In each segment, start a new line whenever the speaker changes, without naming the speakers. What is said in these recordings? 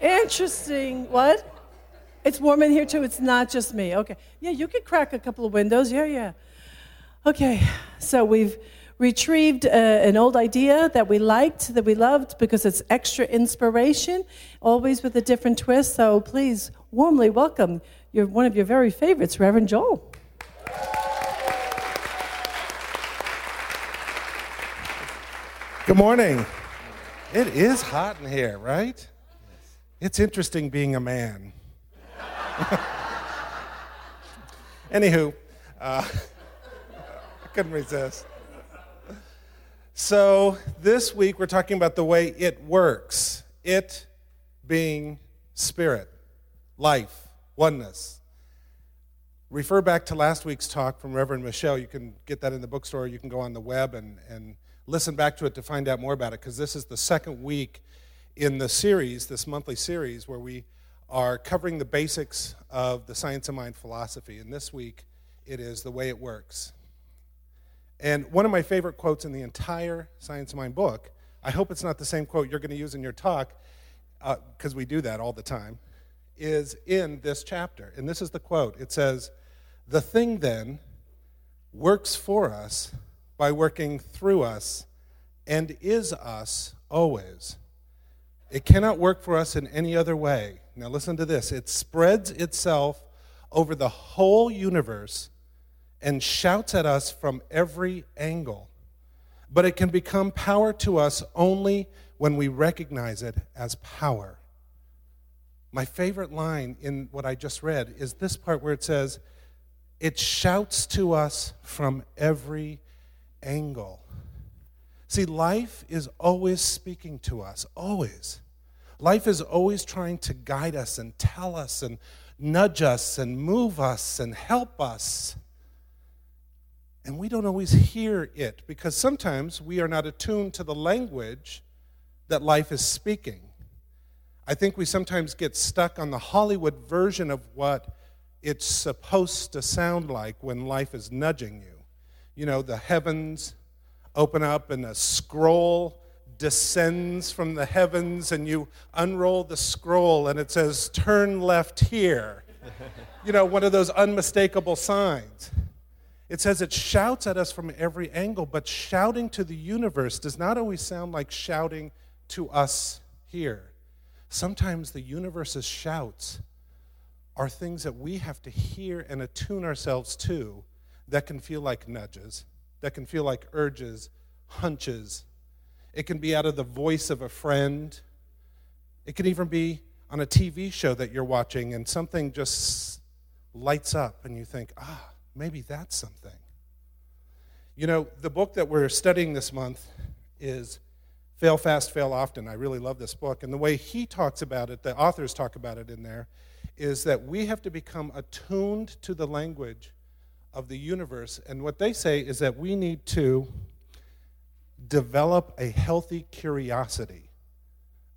Interesting. What? It's warm in here too. It's not just me. Okay. Yeah, you could crack a couple of windows. Yeah, yeah. Okay. So we've retrieved uh, an old idea that we liked, that we loved, because it's extra inspiration, always with a different twist. So please warmly welcome your, one of your very favorites, Reverend Joel.
Good morning. It is hot in here, right? It's interesting being a man. Anywho, uh, I couldn't resist. So, this week we're talking about the way it works. It being spirit, life, oneness. Refer back to last week's talk from Reverend Michelle. You can get that in the bookstore. You can go on the web and, and listen back to it to find out more about it because this is the second week in the series, this monthly series, where we are covering the basics of the science of mind philosophy. And this week, it is the way it works. And one of my favorite quotes in the entire Science of Mind book, I hope it's not the same quote you're going to use in your talk, because uh, we do that all the time, is in this chapter. And this is the quote it says, The thing then works for us by working through us and is us always. It cannot work for us in any other way. Now, listen to this it spreads itself over the whole universe and shouts at us from every angle. But it can become power to us only when we recognize it as power. My favorite line in what I just read is this part where it says, It shouts to us from every angle. See, life is always speaking to us, always. Life is always trying to guide us and tell us and nudge us and move us and help us. And we don't always hear it because sometimes we are not attuned to the language that life is speaking. I think we sometimes get stuck on the Hollywood version of what it's supposed to sound like when life is nudging you you know, the heavens open up and a scroll descends from the heavens, and you unroll the scroll and it says, Turn left here. you know, one of those unmistakable signs. It says it shouts at us from every angle, but shouting to the universe does not always sound like shouting to us here. Sometimes the universe's shouts are things that we have to hear and attune ourselves to that can feel like nudges, that can feel like urges, hunches. It can be out of the voice of a friend. It can even be on a TV show that you're watching and something just lights up and you think, ah, maybe that's something. You know, the book that we're studying this month is Fail Fast, Fail Often. I really love this book. And the way he talks about it, the authors talk about it in there, is that we have to become attuned to the language of the universe. And what they say is that we need to develop a healthy curiosity.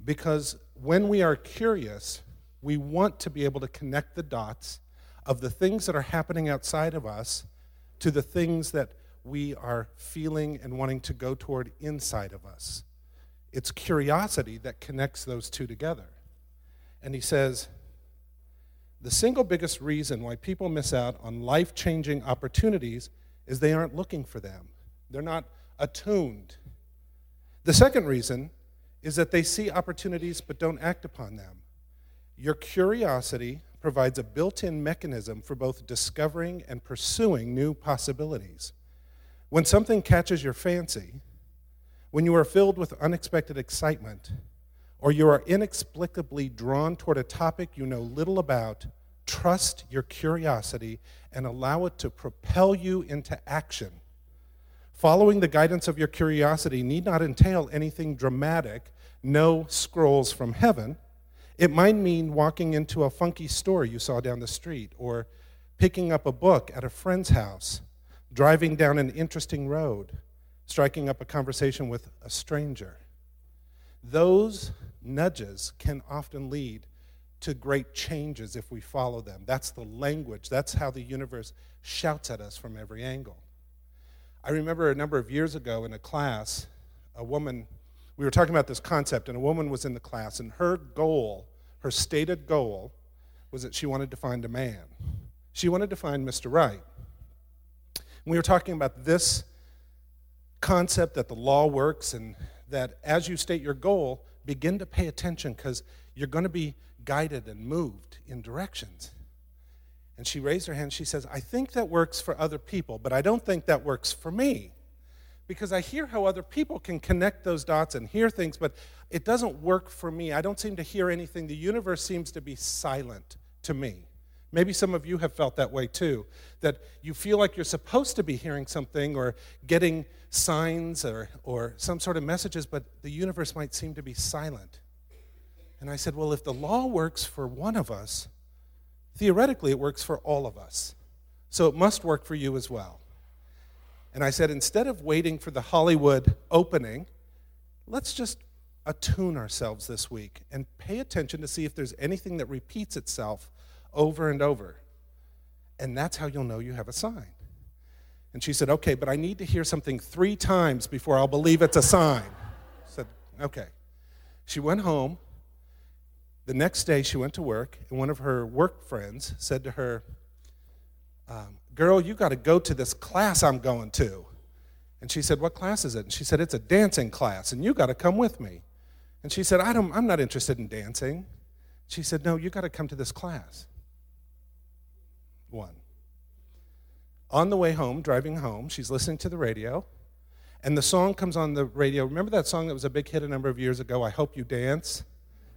Because when we are curious, we want to be able to connect the dots of the things that are happening outside of us to the things that we are feeling and wanting to go toward inside of us. It's curiosity that connects those two together. And he says, the single biggest reason why people miss out on life changing opportunities is they aren't looking for them, they're not attuned. The second reason is that they see opportunities but don't act upon them. Your curiosity provides a built in mechanism for both discovering and pursuing new possibilities. When something catches your fancy, when you are filled with unexpected excitement, or you are inexplicably drawn toward a topic you know little about, trust your curiosity and allow it to propel you into action. Following the guidance of your curiosity need not entail anything dramatic, no scrolls from heaven. It might mean walking into a funky store you saw down the street, or picking up a book at a friend's house, driving down an interesting road, striking up a conversation with a stranger. Those nudges can often lead to great changes if we follow them. That's the language, that's how the universe shouts at us from every angle. I remember a number of years ago in a class, a woman, we were talking about this concept, and a woman was in the class, and her goal, her stated goal was that she wanted to find a man. She wanted to find Mr. Right. We were talking about this concept that the law works and that as you state your goal, begin to pay attention because you're going to be guided and moved in directions. And she raised her hand. She says, I think that works for other people, but I don't think that works for me. Because I hear how other people can connect those dots and hear things, but it doesn't work for me. I don't seem to hear anything. The universe seems to be silent to me. Maybe some of you have felt that way too, that you feel like you're supposed to be hearing something or getting signs or, or some sort of messages, but the universe might seem to be silent. And I said, Well, if the law works for one of us, theoretically it works for all of us. So it must work for you as well. And I said, Instead of waiting for the Hollywood opening, let's just attune ourselves this week and pay attention to see if there's anything that repeats itself over and over. And that's how you'll know you have a sign. And she said, Okay, but I need to hear something three times before I'll believe it's a sign. I said, Okay. She went home. The next day, she went to work, and one of her work friends said to her, um, Girl, you got to go to this class I'm going to. And she said, What class is it? And she said, It's a dancing class, and you got to come with me. And she said, I don't, I'm not interested in dancing. She said, No, you got to come to this class. One. On the way home, driving home, she's listening to the radio, and the song comes on the radio. Remember that song that was a big hit a number of years ago, I Hope You Dance?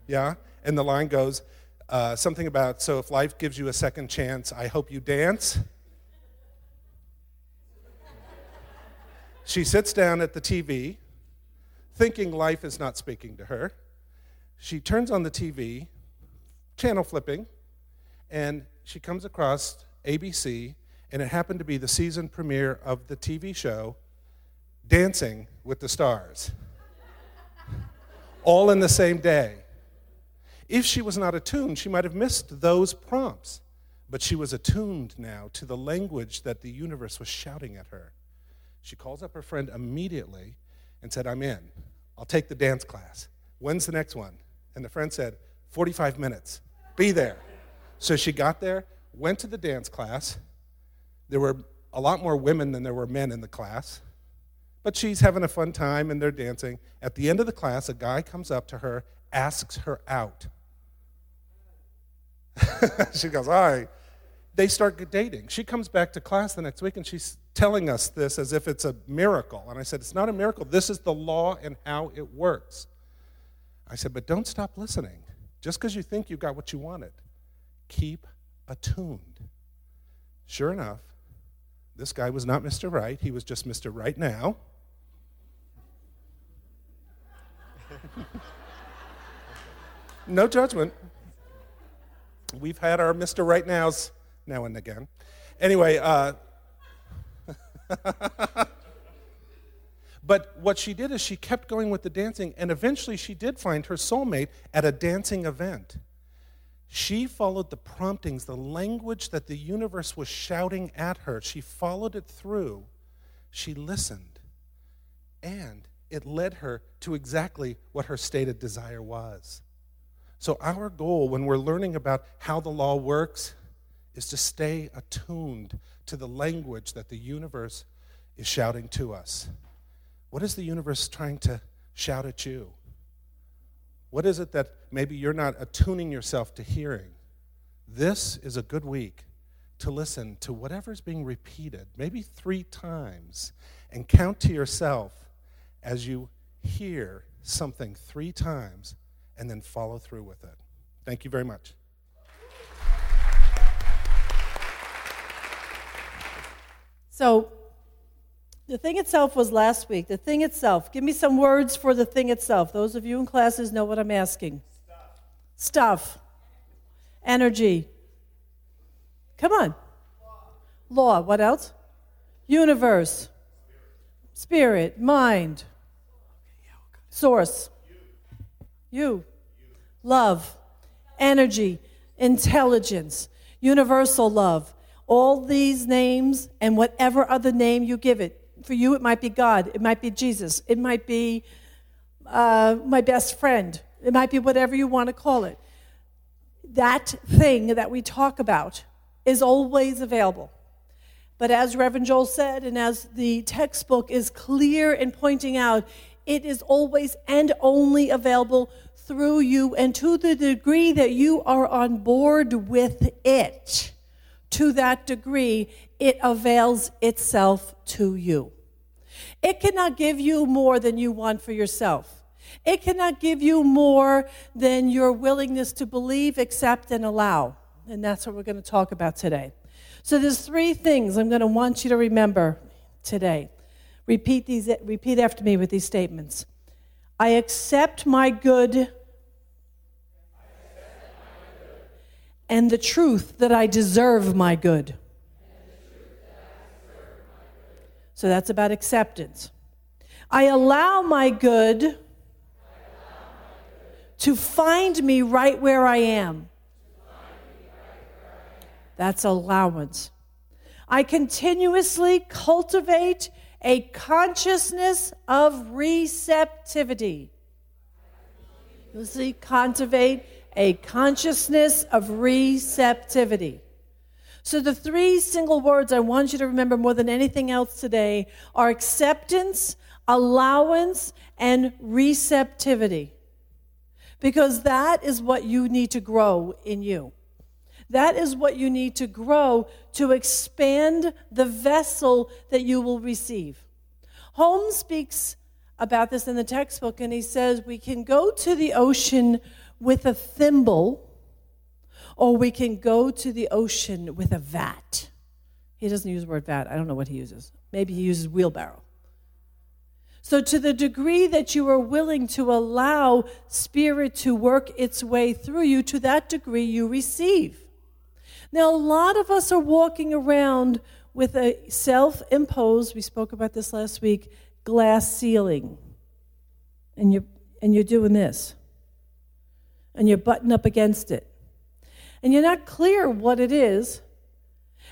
Yeah? And the line goes uh, something about, So if life gives you a second chance, I hope you dance. She sits down at the TV, thinking life is not speaking to her. She turns on the TV, channel flipping, and she comes across ABC, and it happened to be the season premiere of the TV show Dancing with the Stars. All in the same day. If she was not attuned, she might have missed those prompts. But she was attuned now to the language that the universe was shouting at her. She calls up her friend immediately and said, I'm in. I'll take the dance class. When's the next one? And the friend said, 45 minutes. Be there. So she got there, went to the dance class. There were a lot more women than there were men in the class. But she's having a fun time and they're dancing. At the end of the class, a guy comes up to her, asks her out. she goes, All right. They start dating. She comes back to class the next week and she's telling us this as if it's a miracle. And I said, It's not a miracle. This is the law and how it works. I said, But don't stop listening. Just because you think you got what you wanted, keep attuned. Sure enough, this guy was not Mr. Right, he was just Mr. Right now. no judgment. We've had our Mr. Right Nows now and again. Anyway, uh, but what she did is she kept going with the dancing, and eventually she did find her soulmate at a dancing event. She followed the promptings, the language that the universe was shouting at her. She followed it through. She listened. And it led her to exactly what her stated desire was. So, our goal when we're learning about how the law works is to stay attuned to the language that the universe is shouting to us. What is the universe trying to shout at you? What is it that maybe you're not attuning yourself to hearing? This is a good week to listen to whatever's being repeated, maybe three times, and count to yourself as you hear something three times and then follow through with it. Thank you very much.
So, the thing itself was last week. The thing itself. Give me some words for the thing itself. Those of you in classes know what I'm asking. Stuff. Energy. Come on. Law. What else? Universe. Spirit. Mind. Source. You. Love. Energy. Intelligence. Universal love. All these names and whatever other name you give it for you, it might be God, it might be Jesus, it might be uh, my best friend, it might be whatever you want to call it. that thing that we talk about is always available. But as Reverend Joel said, and as the textbook is clear in pointing out, it is always and only available through you and to the degree that you are on board with it. To that degree, it avails itself to you. It cannot give you more than you want for yourself. It cannot give you more than your willingness to believe, accept, and allow. And that's what we're going to talk about today. So there's three things I'm going to want you to remember today. Repeat these repeat after me with these statements. I accept my good and the truth that I deserve my good. So that's about acceptance. I allow my good to find me right where I am. That's allowance. I continuously cultivate a consciousness of receptivity. You see, cultivate a consciousness of receptivity. So, the three single words I want you to remember more than anything else today are acceptance, allowance, and receptivity. Because that is what you need to grow in you. That is what you need to grow to expand the vessel that you will receive. Holmes speaks about this in the textbook, and he says we can go to the ocean with a thimble, or we can go to the ocean with a vat. He doesn't use the word vat. I don't know what he uses. Maybe he uses wheelbarrow. So, to the degree that you are willing to allow Spirit to work its way through you, to that degree you receive. Now, a lot of us are walking around with a self imposed, we spoke about this last week, glass ceiling. And you're, and you're doing this. And you're butting up against it. And you're not clear what it is.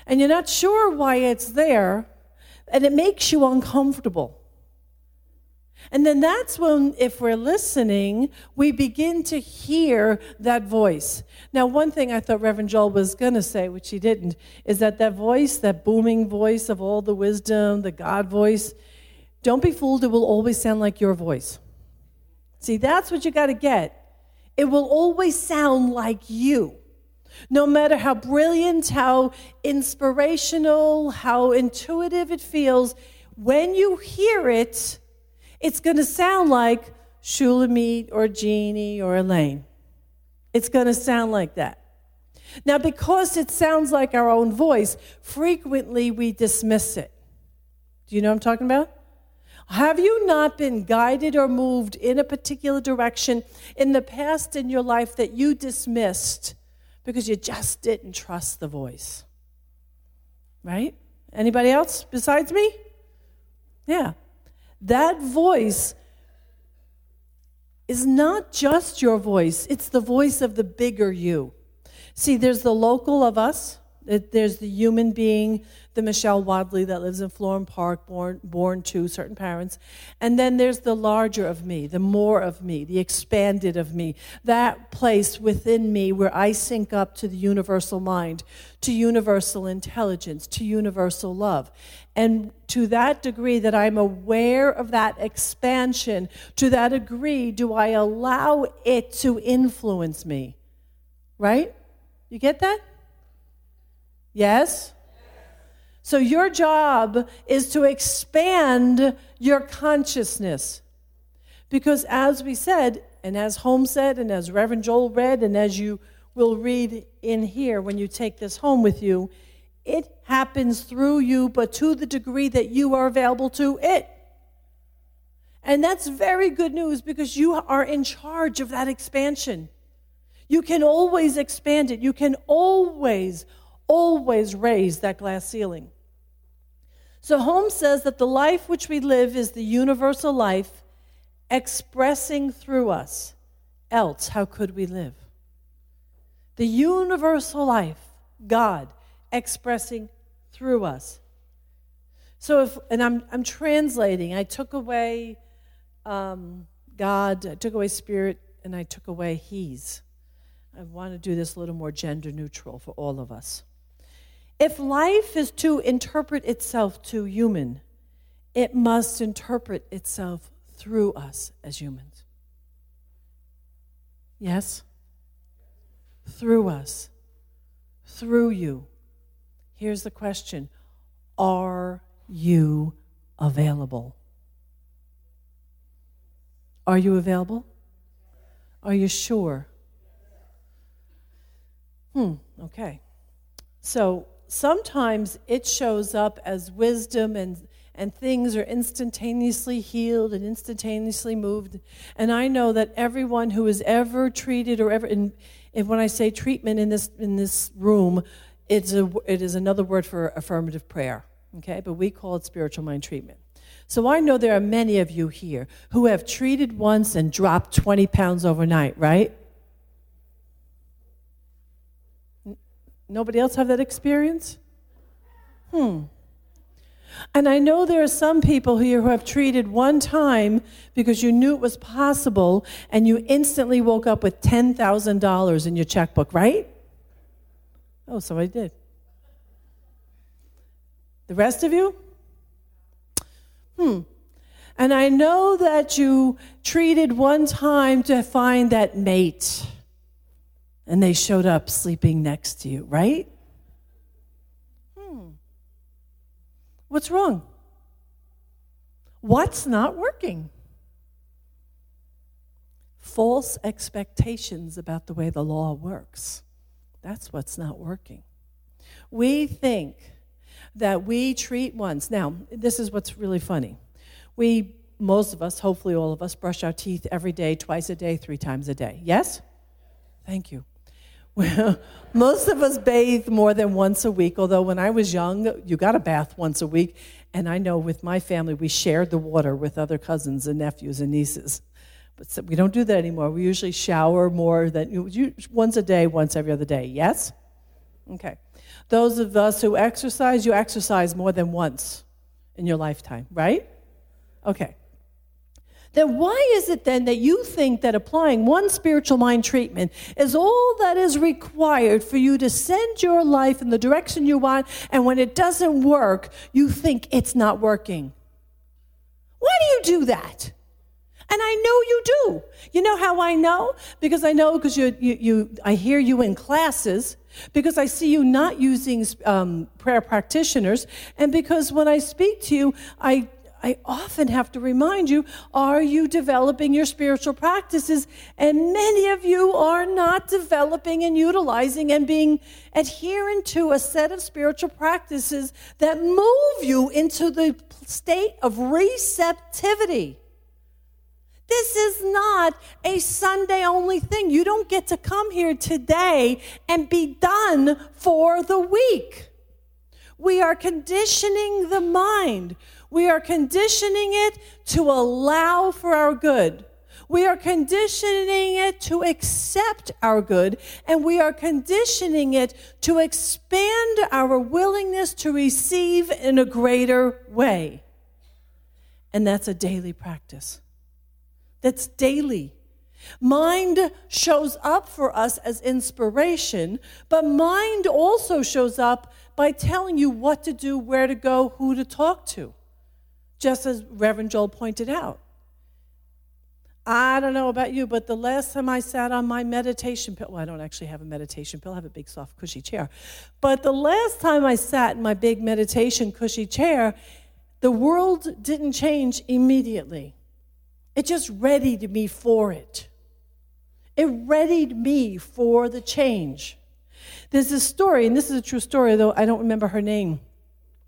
And you're not sure why it's there. And it makes you uncomfortable. And then that's when, if we're listening, we begin to hear that voice. Now, one thing I thought Reverend Joel was going to say, which he didn't, is that that voice, that booming voice of all the wisdom, the God voice, don't be fooled, it will always sound like your voice. See, that's what you got to get. It will always sound like you. No matter how brilliant, how inspirational, how intuitive it feels, when you hear it, it's going to sound like Shulamit or Jeannie or Elaine. It's going to sound like that. Now, because it sounds like our own voice, frequently we dismiss it. Do you know what I'm talking about? Have you not been guided or moved in a particular direction in the past in your life that you dismissed because you just didn't trust the voice? Right? Anybody else besides me? Yeah. That voice is not just your voice, it's the voice of the bigger you. See, there's the local of us, there's the human being, the Michelle Wadley that lives in Florham Park, born, born to certain parents. And then there's the larger of me, the more of me, the expanded of me, that place within me where I sync up to the universal mind, to universal intelligence, to universal love. And to that degree that I'm aware of that expansion, to that degree do I allow it to influence me. Right? You get that? Yes? So, your job is to expand your consciousness. Because, as we said, and as Holmes said, and as Reverend Joel read, and as you will read in here when you take this home with you, it happens through you, but to the degree that you are available to it. And that's very good news because you are in charge of that expansion. You can always expand it. You can always, always raise that glass ceiling. So Holmes says that the life which we live is the universal life expressing through us. Else, how could we live? The universal life, God expressing through us. So if, and I'm, I'm translating, I took away um, God, I took away spirit, and I took away He's. I want to do this a little more gender neutral for all of us. If life is to interpret itself to human, it must interpret itself through us as humans. Yes? Through us, through you. Here's the question Are you available? Are you available? Are you sure? Hmm, okay. So sometimes it shows up as wisdom and and things are instantaneously healed and instantaneously moved. And I know that everyone who is ever treated or ever, and when I say treatment in this in this room, it's a it is another word for affirmative prayer. Okay, but we call it spiritual mind treatment. So I know there are many of you here who have treated once and dropped 20 pounds overnight, right? Nobody else have that experience? Hmm. And I know there are some people here who have treated one time because you knew it was possible and you instantly woke up with $10,000 in your checkbook, right? Oh, somebody did. The rest of you? Hmm. And I know that you treated one time to find that mate and they showed up sleeping next to you, right? Hmm. What's wrong? What's not working? False expectations about the way the law works. That's what's not working. We think that we treat once. Now, this is what's really funny. We, most of us, hopefully all of us, brush our teeth every day, twice a day, three times a day. Yes? Thank you. Well, most of us bathe more than once a week, although when I was young, you got a bath once a week. And I know with my family, we shared the water with other cousins and nephews and nieces. But so we don't do that anymore. We usually shower more than once a day, once every other day. Yes? Okay. Those of us who exercise, you exercise more than once in your lifetime, right? Okay then why is it then that you think that applying one spiritual mind treatment is all that is required for you to send your life in the direction you want, and when it doesn't work, you think it's not working? Why do you do that? And I know you do. You know how I know? Because I know because you, you, you, I hear you in classes, because I see you not using um, prayer practitioners, and because when I speak to you, I I often have to remind you are you developing your spiritual practices? And many of you are not developing and utilizing and being adherent to a set of spiritual practices that move you into the state of receptivity. This is not a Sunday only thing. You don't get to come here today and be done for the week. We are conditioning the mind. We are conditioning it to allow for our good. We are conditioning it to accept our good, and we are conditioning it to expand our willingness to receive in a greater way. And that's a daily practice. That's daily. Mind shows up for us as inspiration, but mind also shows up by telling you what to do, where to go, who to talk to just as Reverend Joel pointed out. I don't know about you, but the last time I sat on my meditation pill, well, I don't actually have a meditation pill, I have a big, soft, cushy chair. But the last time I sat in my big meditation, cushy chair, the world didn't change immediately. It just readied me for it. It readied me for the change. There's this story, and this is a true story, though I don't remember her name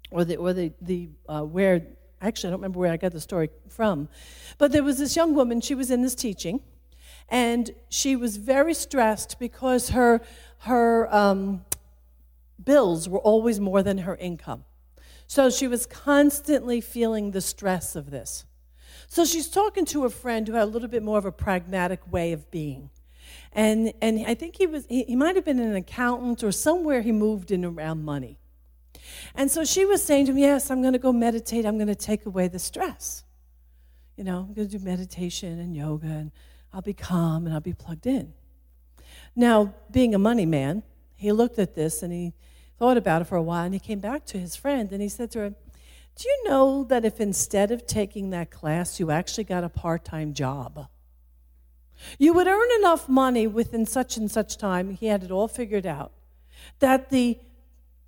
or the, or the, the uh, where actually, I don't remember where I got the story from. But there was this young woman, she was in this teaching, and she was very stressed because her, her um, bills were always more than her income. So she was constantly feeling the stress of this. So she's talking to a friend who had a little bit more of a pragmatic way of being. And, and I think he was he, he might have been an accountant or somewhere he moved in around money. And so she was saying to me, Yes, I'm going to go meditate. I'm going to take away the stress. You know, I'm going to do meditation and yoga, and I'll be calm and I'll be plugged in. Now, being a money man, he looked at this and he thought about it for a while and he came back to his friend and he said to her, Do you know that if instead of taking that class, you actually got a part time job? You would earn enough money within such and such time, he had it all figured out, that the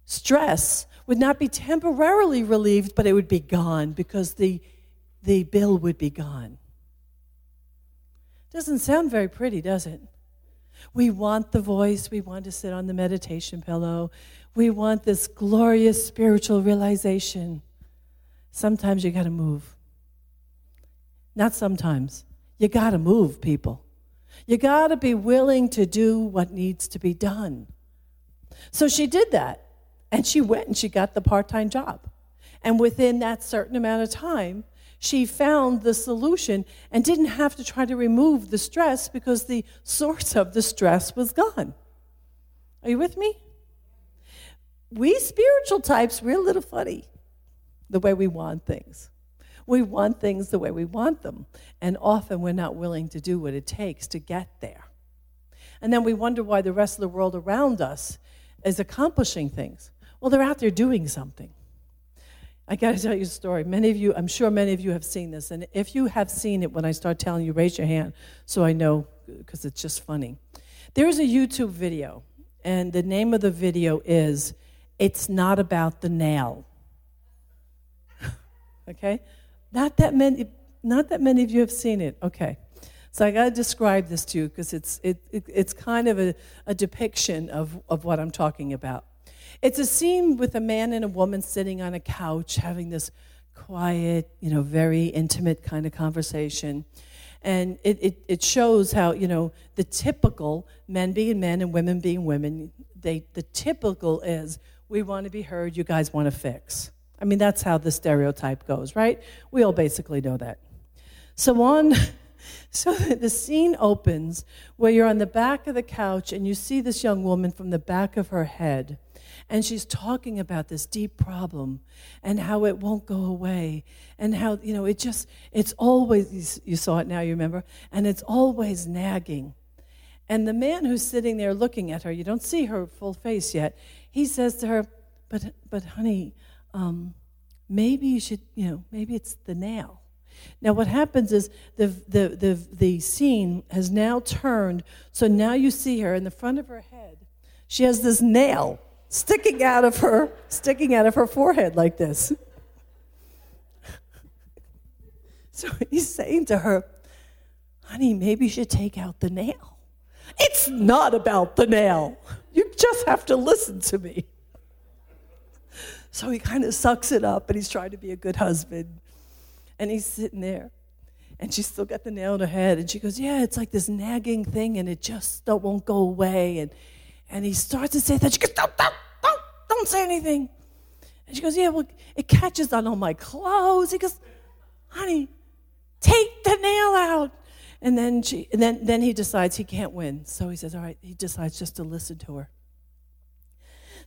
stress would not be temporarily relieved, but it would be gone because the, the bill would be gone. Doesn't sound very pretty, does it? We want the voice, we want to sit on the meditation pillow, we want this glorious spiritual realization. Sometimes you got to move. Not sometimes. You got to move, people. You got to be willing to do what needs to be done. So she did that. And she went and she got the part time job. And within that certain amount of time, she found the solution and didn't have to try to remove the stress because the source of the stress was gone. Are you with me? We spiritual types, we're a little funny the way we want things. We want things the way we want them, and often we're not willing to do what it takes to get there. And then we wonder why the rest of the world around us is accomplishing things. Well, they're out there doing something. I got to tell you a story. Many of you, I'm sure many of you have seen this. And if you have seen it when I start telling you, raise your hand so I know, because it's just funny. There's a YouTube video, and the name of the video is It's Not About the Nail. okay? Not that many, not that many of you have seen it. Okay. So I got to describe this to you because it's, it, it, it's kind of a, a depiction of, of what I'm talking about. It's a scene with a man and a woman sitting on a couch having this quiet, you know, very intimate kind of conversation. And it, it, it shows how, you know, the typical, men being men and women being women, they, the typical is we want to be heard, you guys want to fix. I mean, that's how the stereotype goes, right? We all basically know that. So on, so the scene opens where you're on the back of the couch and you see this young woman from the back of her head, and she's talking about this deep problem and how it won't go away, and how you know it just it's always you saw it now, you remember, and it's always nagging. And the man who's sitting there looking at her, you don't see her full face yet. He says to her, "But, but, honey." um, maybe you should, you know, maybe it's the nail. Now, what happens is the, the, the, the scene has now turned, so now you see her in the front of her head. She has this nail sticking out of her, sticking out of her forehead like this. So he's saying to her, honey, maybe you should take out the nail. It's not about the nail. You just have to listen to me. So he kind of sucks it up and he's trying to be a good husband. And he's sitting there. And she's still got the nail in her head. And she goes, Yeah, it's like this nagging thing and it just won't go away. And, and he starts to say that. She goes, Don't, don't, don't, don't say anything. And she goes, Yeah, well, it catches on all my clothes. He goes, Honey, take the nail out. And then, she, and then, then he decides he can't win. So he says, All right, he decides just to listen to her.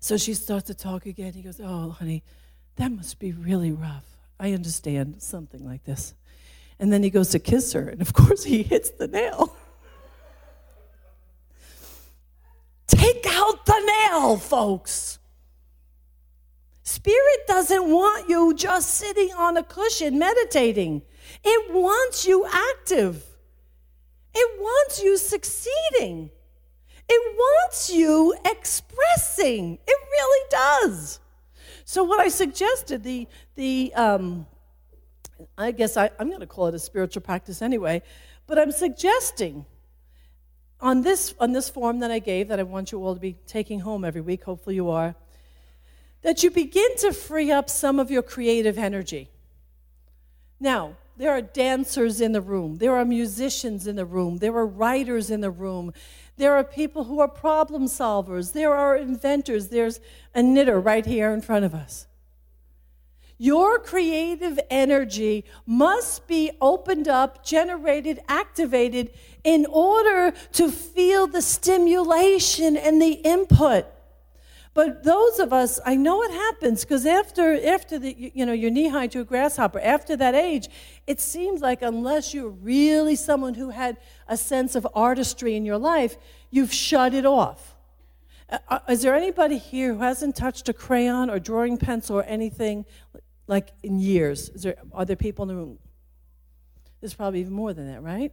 So she starts to talk again. He goes, Oh, honey, that must be really rough. I understand something like this. And then he goes to kiss her, and of course, he hits the nail. Take out the nail, folks. Spirit doesn't want you just sitting on a cushion meditating, it wants you active, it wants you succeeding. It wants you expressing. It really does. So, what I suggested, the, the um, I guess I, I'm going to call it a spiritual practice anyway, but I'm suggesting on this, on this form that I gave, that I want you all to be taking home every week, hopefully you are, that you begin to free up some of your creative energy. Now, there are dancers in the room. There are musicians in the room. There are writers in the room. There are people who are problem solvers. There are inventors. There's a knitter right here in front of us. Your creative energy must be opened up, generated, activated in order to feel the stimulation and the input. But those of us, I know it happens because after, after the, you know, you're knee high to a grasshopper, after that age, it seems like unless you're really someone who had a sense of artistry in your life, you've shut it off. Uh, uh is there anybody here who hasn't touched a crayon or drawing pencil or anything like in years? Is there, are there people in the room? There's probably even more than that, right?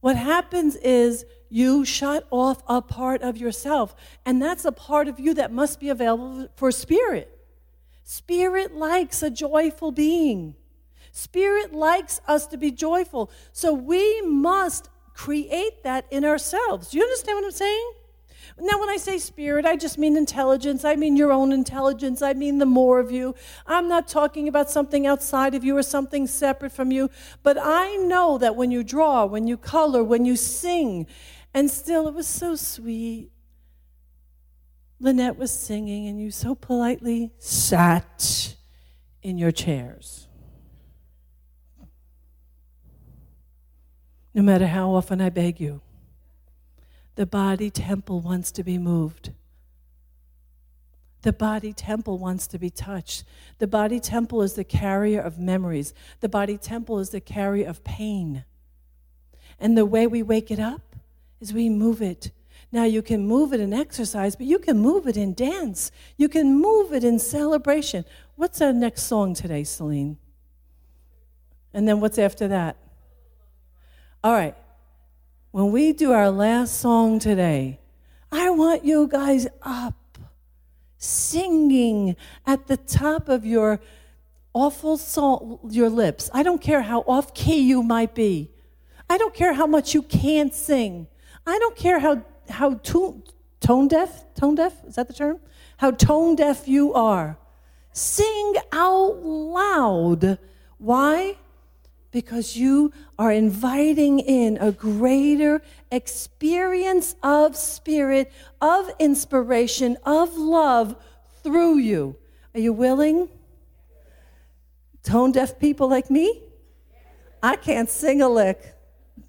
What happens is you shut off a part of yourself, and that's a part of you that must be available for spirit. Spirit likes a joyful being. Spirit likes us to be joyful. So we must create that in ourselves. Do you understand what I'm saying? Now, when I say spirit, I just mean intelligence. I mean your own intelligence. I mean the more of you. I'm not talking about something outside of you or something separate from you. But I know that when you draw, when you color, when you sing, and still it was so sweet. Lynette was singing, and you so politely sat in your chairs. No matter how often I beg you. The body temple wants to be moved. The body temple wants to be touched. The body temple is the carrier of memories. The body temple is the carrier of pain. And the way we wake it up is we move it. Now, you can move it in exercise, but you can move it in dance. You can move it in celebration. What's our next song today, Celine? And then what's after that? All right when we do our last song today, I want you guys up, singing at the top of your awful song, your lips. I don't care how off key you might be. I don't care how much you can't sing. I don't care how, how to, tone deaf, tone deaf, is that the term? How tone deaf you are. Sing out loud. Why? Because you are inviting in a greater experience of spirit, of inspiration, of love through you. Are you willing? Tone deaf people like me? I can't sing a lick,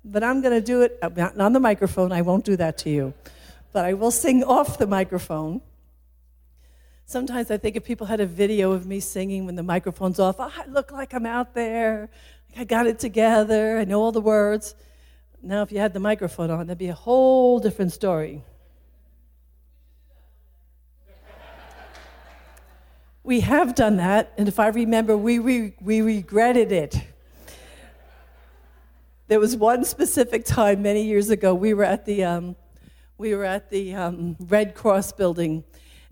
but I'm going to do it not on the microphone. I won't do that to you, but I will sing off the microphone. Sometimes I think if people had a video of me singing when the microphone's off, I look like I'm out there. I got it together. I know all the words. Now, if you had the microphone on, that'd be a whole different story. we have done that, and if I remember, we, we, we regretted it. There was one specific time many years ago. We were at the um, we were at the um, Red Cross building,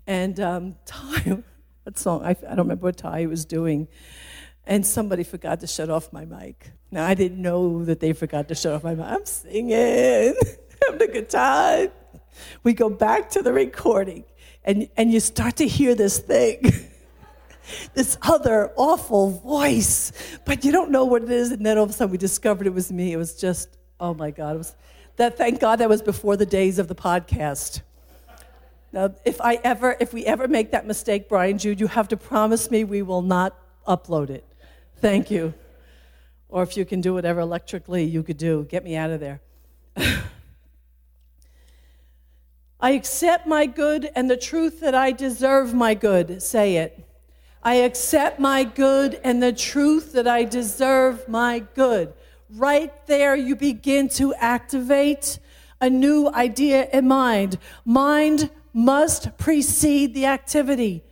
and um, Ty, what song? I, I don't remember what Ty was doing, and somebody forgot to shut off my mic. Now, I didn't know that they forgot to shut off my mic. I'm singing, having a good time. We go back to the recording, and, and you start to hear this thing. this other awful voice, but you don't know what it is. And then all of a sudden we discovered it was me. It was just, oh my God. It was that thank God that was before the days of the podcast. Now, if I ever, if we ever make that mistake, Brian Jude, you have to promise me we will not upload it. Thank you. Or if you can do whatever electrically you could do, get me out of there. I accept my good and the truth that I deserve my good. Say it. I accept my good and the truth that I deserve my good. Right there, you begin to activate a new idea in mind. Mind must precede the activity.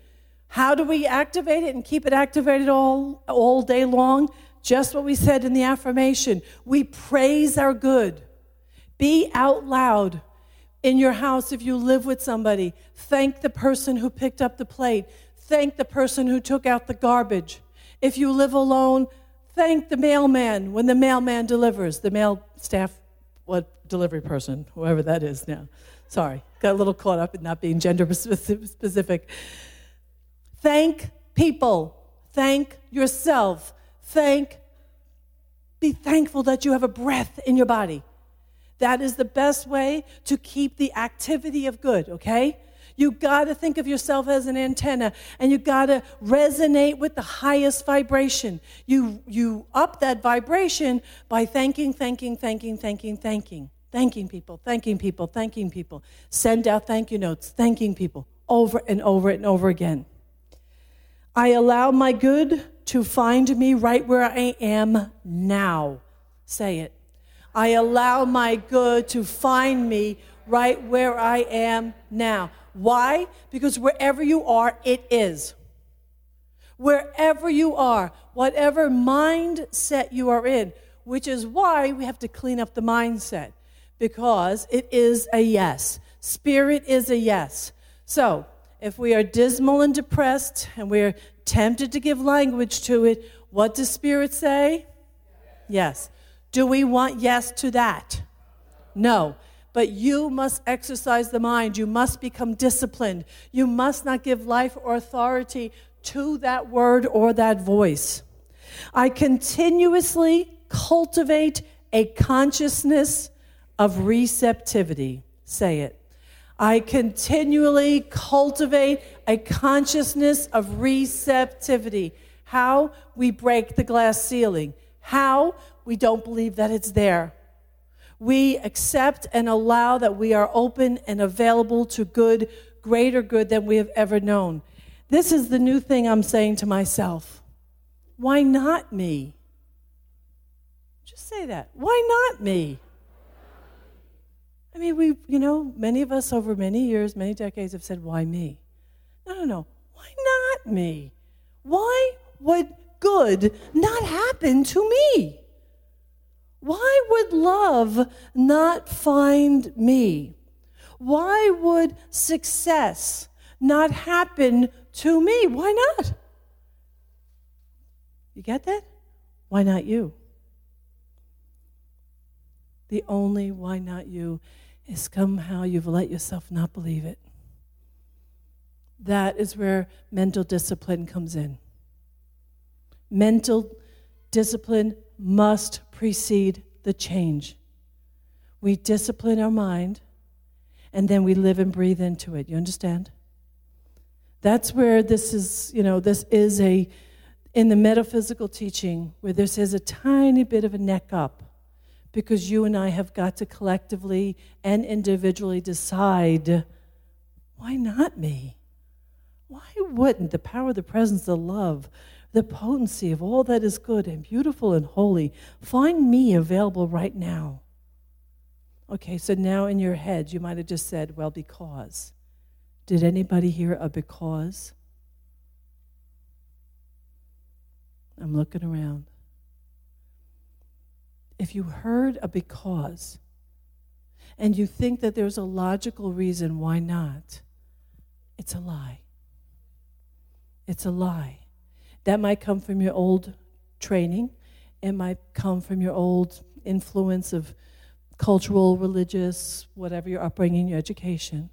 How do we activate it and keep it activated all, all day long? Just what we said in the affirmation. We praise our good. Be out loud in your house if you live with somebody. Thank the person who picked up the plate. Thank the person who took out the garbage. If you live alone, thank the mailman when the mailman delivers. The mail staff, what delivery person, whoever that is now. Sorry, got a little caught up in not being gender specific. Thank people. Thank yourself. Thank, be thankful that you have a breath in your body. That is the best way to keep the activity of good, okay? You got to think of yourself as an antenna and you got to resonate with the highest vibration. You, you up that vibration by thanking, thanking, thanking, thanking, thanking, thanking people, thanking people, thanking people. Send out thank you notes, thanking people over and over and over again. I allow my good to find me right where I am now. Say it. I allow my good to find me right where I am now. Why? Because wherever you are, it is. Wherever you are, whatever mindset you are in, which is why we have to clean up the mindset because it is a yes. Spirit is a yes. So, if we are dismal and depressed and we're tempted to give language to it, what does Spirit say? Yes. Do we want yes to that? No. But you must exercise the mind. You must become disciplined. You must not give life or authority to that word or that voice. I continuously cultivate a consciousness of receptivity. Say it. I continually cultivate a consciousness of receptivity. How? We break the glass ceiling. How? We don't believe that it's there. We accept and allow that we are open and available to good, greater good than we have ever known. This is the new thing I'm saying to myself. Why not me? Just say that. Why not me? I mean, we, you know, many of us over many years, many decades have said, why me? No, no, no. Why not me? Why would good not happen to me? Why would love not find me? Why would success not happen to me? Why not? You get that? Why not you? The only why not you is somehow you've let yourself not believe it. That is where mental discipline comes in. Mental discipline must precede the change. We discipline our mind and then we live and breathe into it. You understand? That's where this is, you know, this is a, in the metaphysical teaching, where this is a tiny bit of a neck up because you and I have got to collectively and individually decide why not me? Why wouldn't the power, the presence, the love, the potency of all that is good and beautiful and holy find me available right now? Okay, so now in your head, you might have just said, well, because. Did anybody hear a because? I'm looking around if you heard a because and you think that there's a logical reason why not, it's a lie. It's a lie. That might come from your old training, it might come from your old influence of cultural, religious, whatever your upbringing, your education.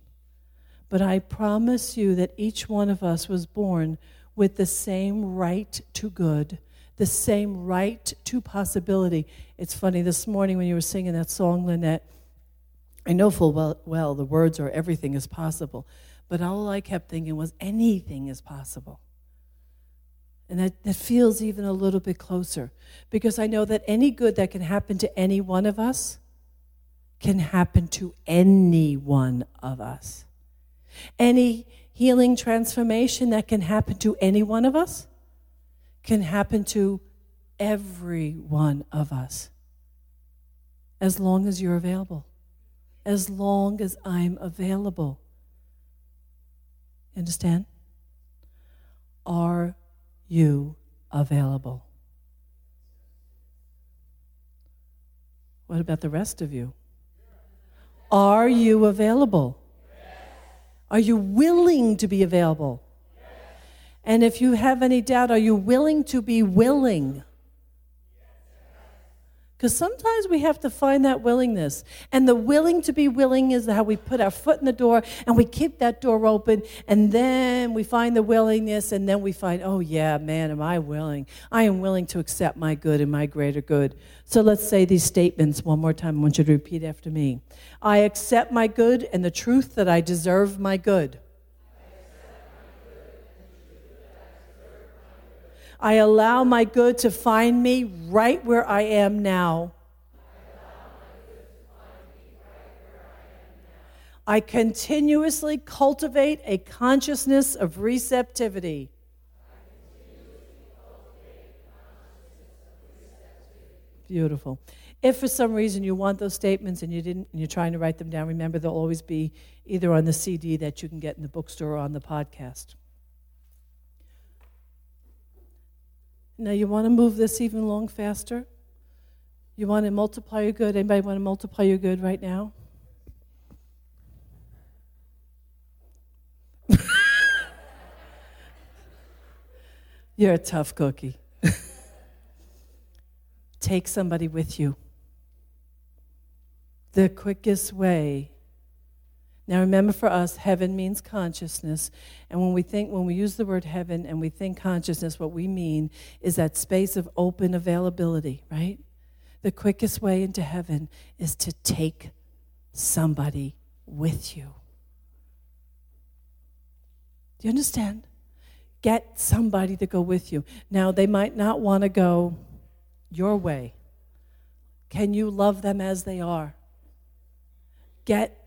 But I promise you that each one of us was born with the same right to good the same right to possibility. It's funny, this morning when you were singing that song, Lynette, I know full well, well the words are everything is possible, but all I kept thinking was anything is possible. And that, that feels even a little bit closer because I know that any good that can happen to any one of us can happen to any one of us. Any healing transformation that can happen to any one of us can happen to every one of us as long as you're available, as long as I'm available. Understand? Are you available? What about the rest of you? Are you available? Are you willing to be available? And if you have any doubt, are you willing to be willing? Because sometimes we have to find that willingness. And the willing to be willing is how we put our foot in the door and we keep that door open. And then we find the willingness, and then we find, oh, yeah, man, am I willing? I am willing to accept my good and my greater good. So let's say these statements one more time. I want you to repeat after me I accept my good and the truth that I deserve my good. I allow my good to find me right where I am now. I continuously cultivate a consciousness of receptivity. Beautiful. If for some reason you want those statements and you didn't and you're trying to write them down, remember they'll always be either on the CD that you can get in the bookstore or on the podcast. Now you want to move this even along faster? You want to multiply your good? Anybody want to multiply your good right now? You're a tough cookie. Take somebody with you. The quickest way. Now remember for us, heaven means consciousness. And when we think, when we use the word heaven and we think consciousness, what we mean is that space of open availability, right? The quickest way into heaven is to take somebody with you. Do you understand? Get somebody to go with you. Now, they might not want to go your way. Can you love them as they are? Get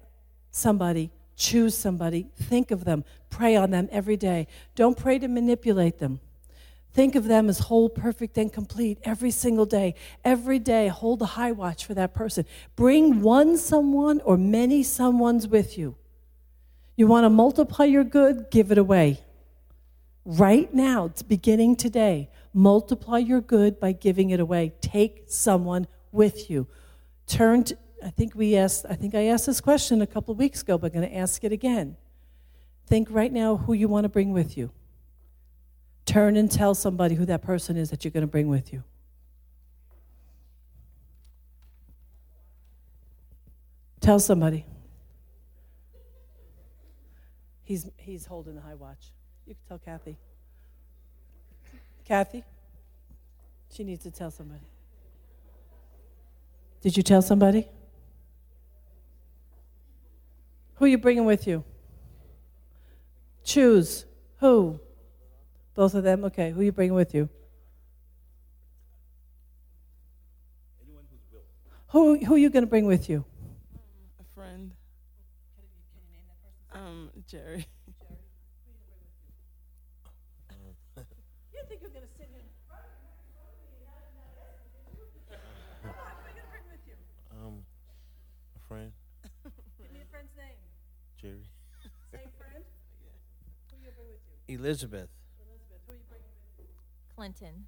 somebody, choose somebody, think of them, pray on them every day. Don't pray to manipulate them. Think of them as whole, perfect, and complete every single day. Every day, hold a high watch for that person. Bring one someone or many someones with you. You want to multiply your good? Give it away. Right now, it's beginning today. Multiply your good by giving it away. Take someone with you. Turn to, I think we asked, I think I asked this question a couple of weeks ago, but I'm going to ask it again. Think right now who you want to bring with you. Turn and tell somebody who that person is that you're going to bring with you. Tell somebody. He's, he's holding the high watch. You can tell Kathy. Kathy? She needs to tell somebody. Did you tell somebody? Who are you bringing with you? Choose. Who? Both of them? Okay. Who are you bringing with you? Anyone who's will. Who, who are you going to bring with you?
A friend. Um, Jerry.
You think you're going to sit here?
Um, a friend,
Give me a friend's name.
Jerry.
Same friend? Who you bring with you?
Elizabeth.
Elizabeth. Who you bring with you?
Clinton.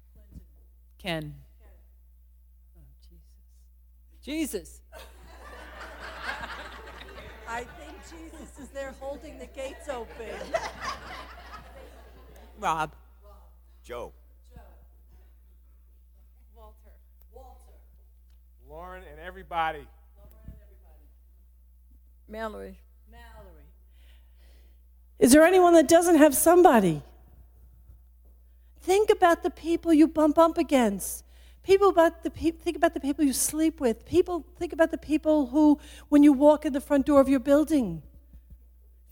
Ken.
Oh, Jesus. Jesus. I think Jesus is there holding the gates open.
Rob. Rob.
Joe.
Walter. Walter.
Lauren and everybody.
Mallory.
Mallory. Is there anyone that doesn't have somebody? Think about the people you bump up against. People about the pe- think about the people you sleep with. People think about the people who, when you walk in the front door of your building,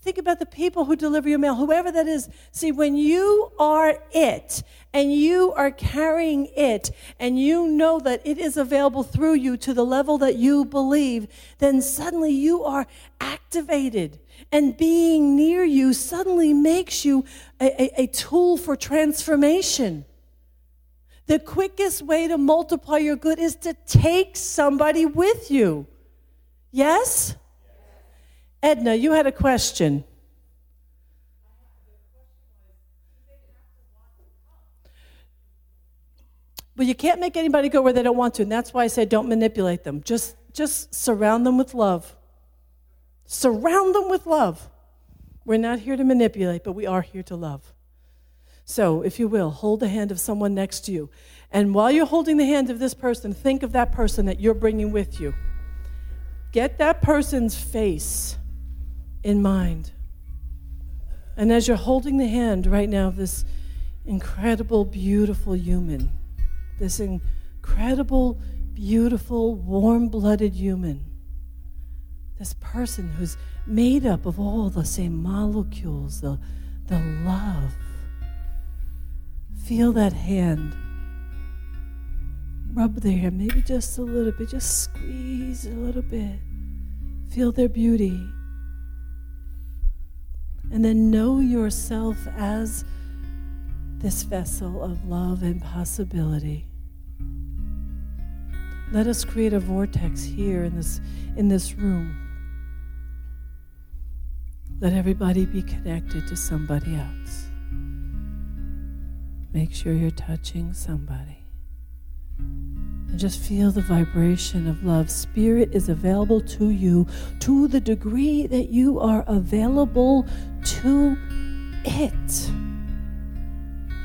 think about the people who deliver your mail, whoever that is. See, when you are it and you are carrying it and you know that it is available through you to the level that you believe, then suddenly you are activated. And being near you suddenly makes you a, a, a tool for transformation. The quickest way to multiply your good is to take somebody with you. Yes? Edna, you had a question. But you can't make anybody go where they don't want to, and that's why I say don't manipulate them. Just just surround them with love. Surround them with love. We're not here to manipulate, but we are here to love. So, if you will, hold the hand of someone next to you. And while you're holding the hand of this person, think of that person that you're bringing with you. Get that person's face in mind. And as you're holding the hand right now of this incredible, beautiful human, this incredible, beautiful, warm blooded human, this person who's made up of all the same molecules, the, the love. Feel that hand. Rub their hand, maybe just a little bit, just squeeze a little bit. Feel their beauty. And then know yourself as this vessel of love and possibility. Let us create a vortex here in this, in this room. Let everybody be connected to somebody else. Make sure you're touching somebody. And just feel the vibration of love. Spirit is available to you to the degree that you are available to it.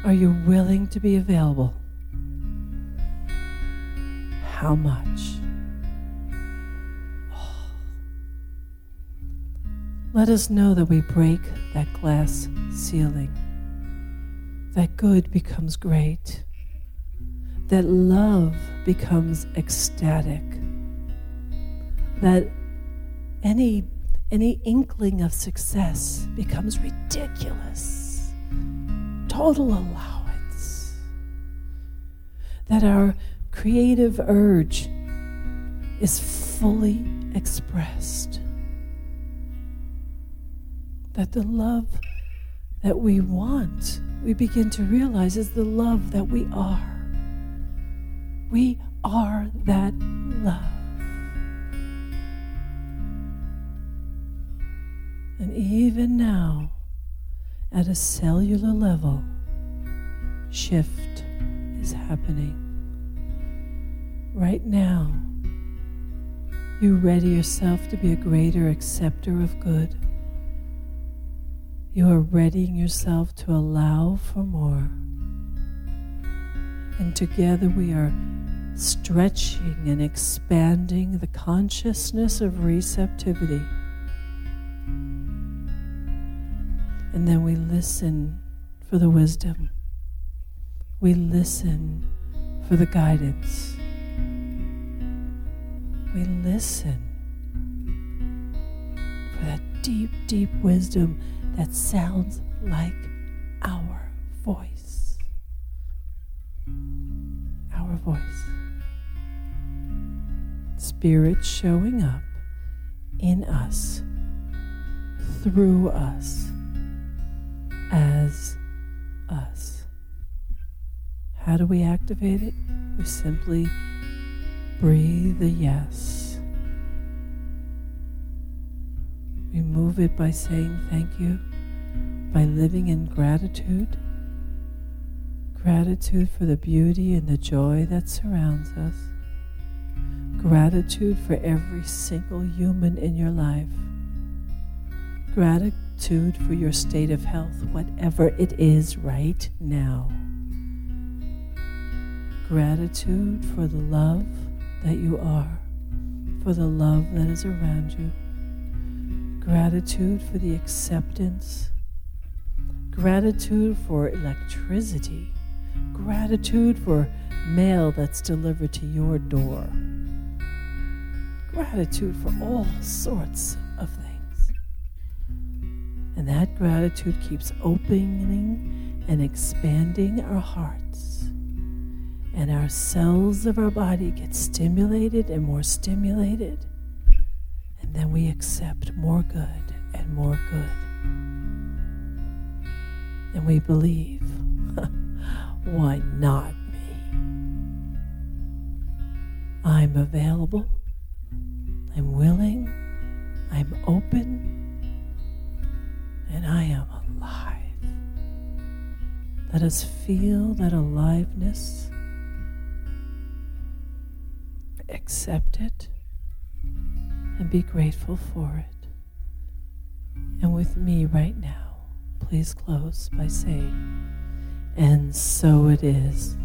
Are you willing to be available? How much? Let us know that we break that glass ceiling, that good becomes great, that love becomes ecstatic, that any, any inkling of success becomes ridiculous, total allowance, that our creative urge is fully expressed. That the love that we want, we begin to realize is the love that we are. We are that love. And even now, at a cellular level, shift is happening. Right now, you ready yourself to be a greater acceptor of good. You are readying yourself to allow for more. And together we are stretching and expanding the consciousness of receptivity. And then we listen for the wisdom. We listen for the guidance. We listen for that deep, deep wisdom that sounds like our voice. Our voice. Spirit showing up in us, through us, as us. How do we activate it? We simply breathe a yes. We move it by saying thank you, by living in gratitude. Gratitude for the beauty and the joy that surrounds us. Gratitude for every single human in your life. Gratitude for your state of health, whatever it is right now. Gratitude for the love that you are, for the love that is around you. Gratitude for the acceptance. Gratitude for electricity. Gratitude for mail that's delivered to your door. Gratitude for all sorts of things. And that gratitude keeps opening and expanding our hearts and our cells of our body get stimulated and more stimulated. And then we accept more good and more good. And we believe, why not me? I'm available. I'm willing. I'm open. And I am alive. Let us feel that aliveness accept it, and be grateful for it. And with me right now, please close by saying, And so it is.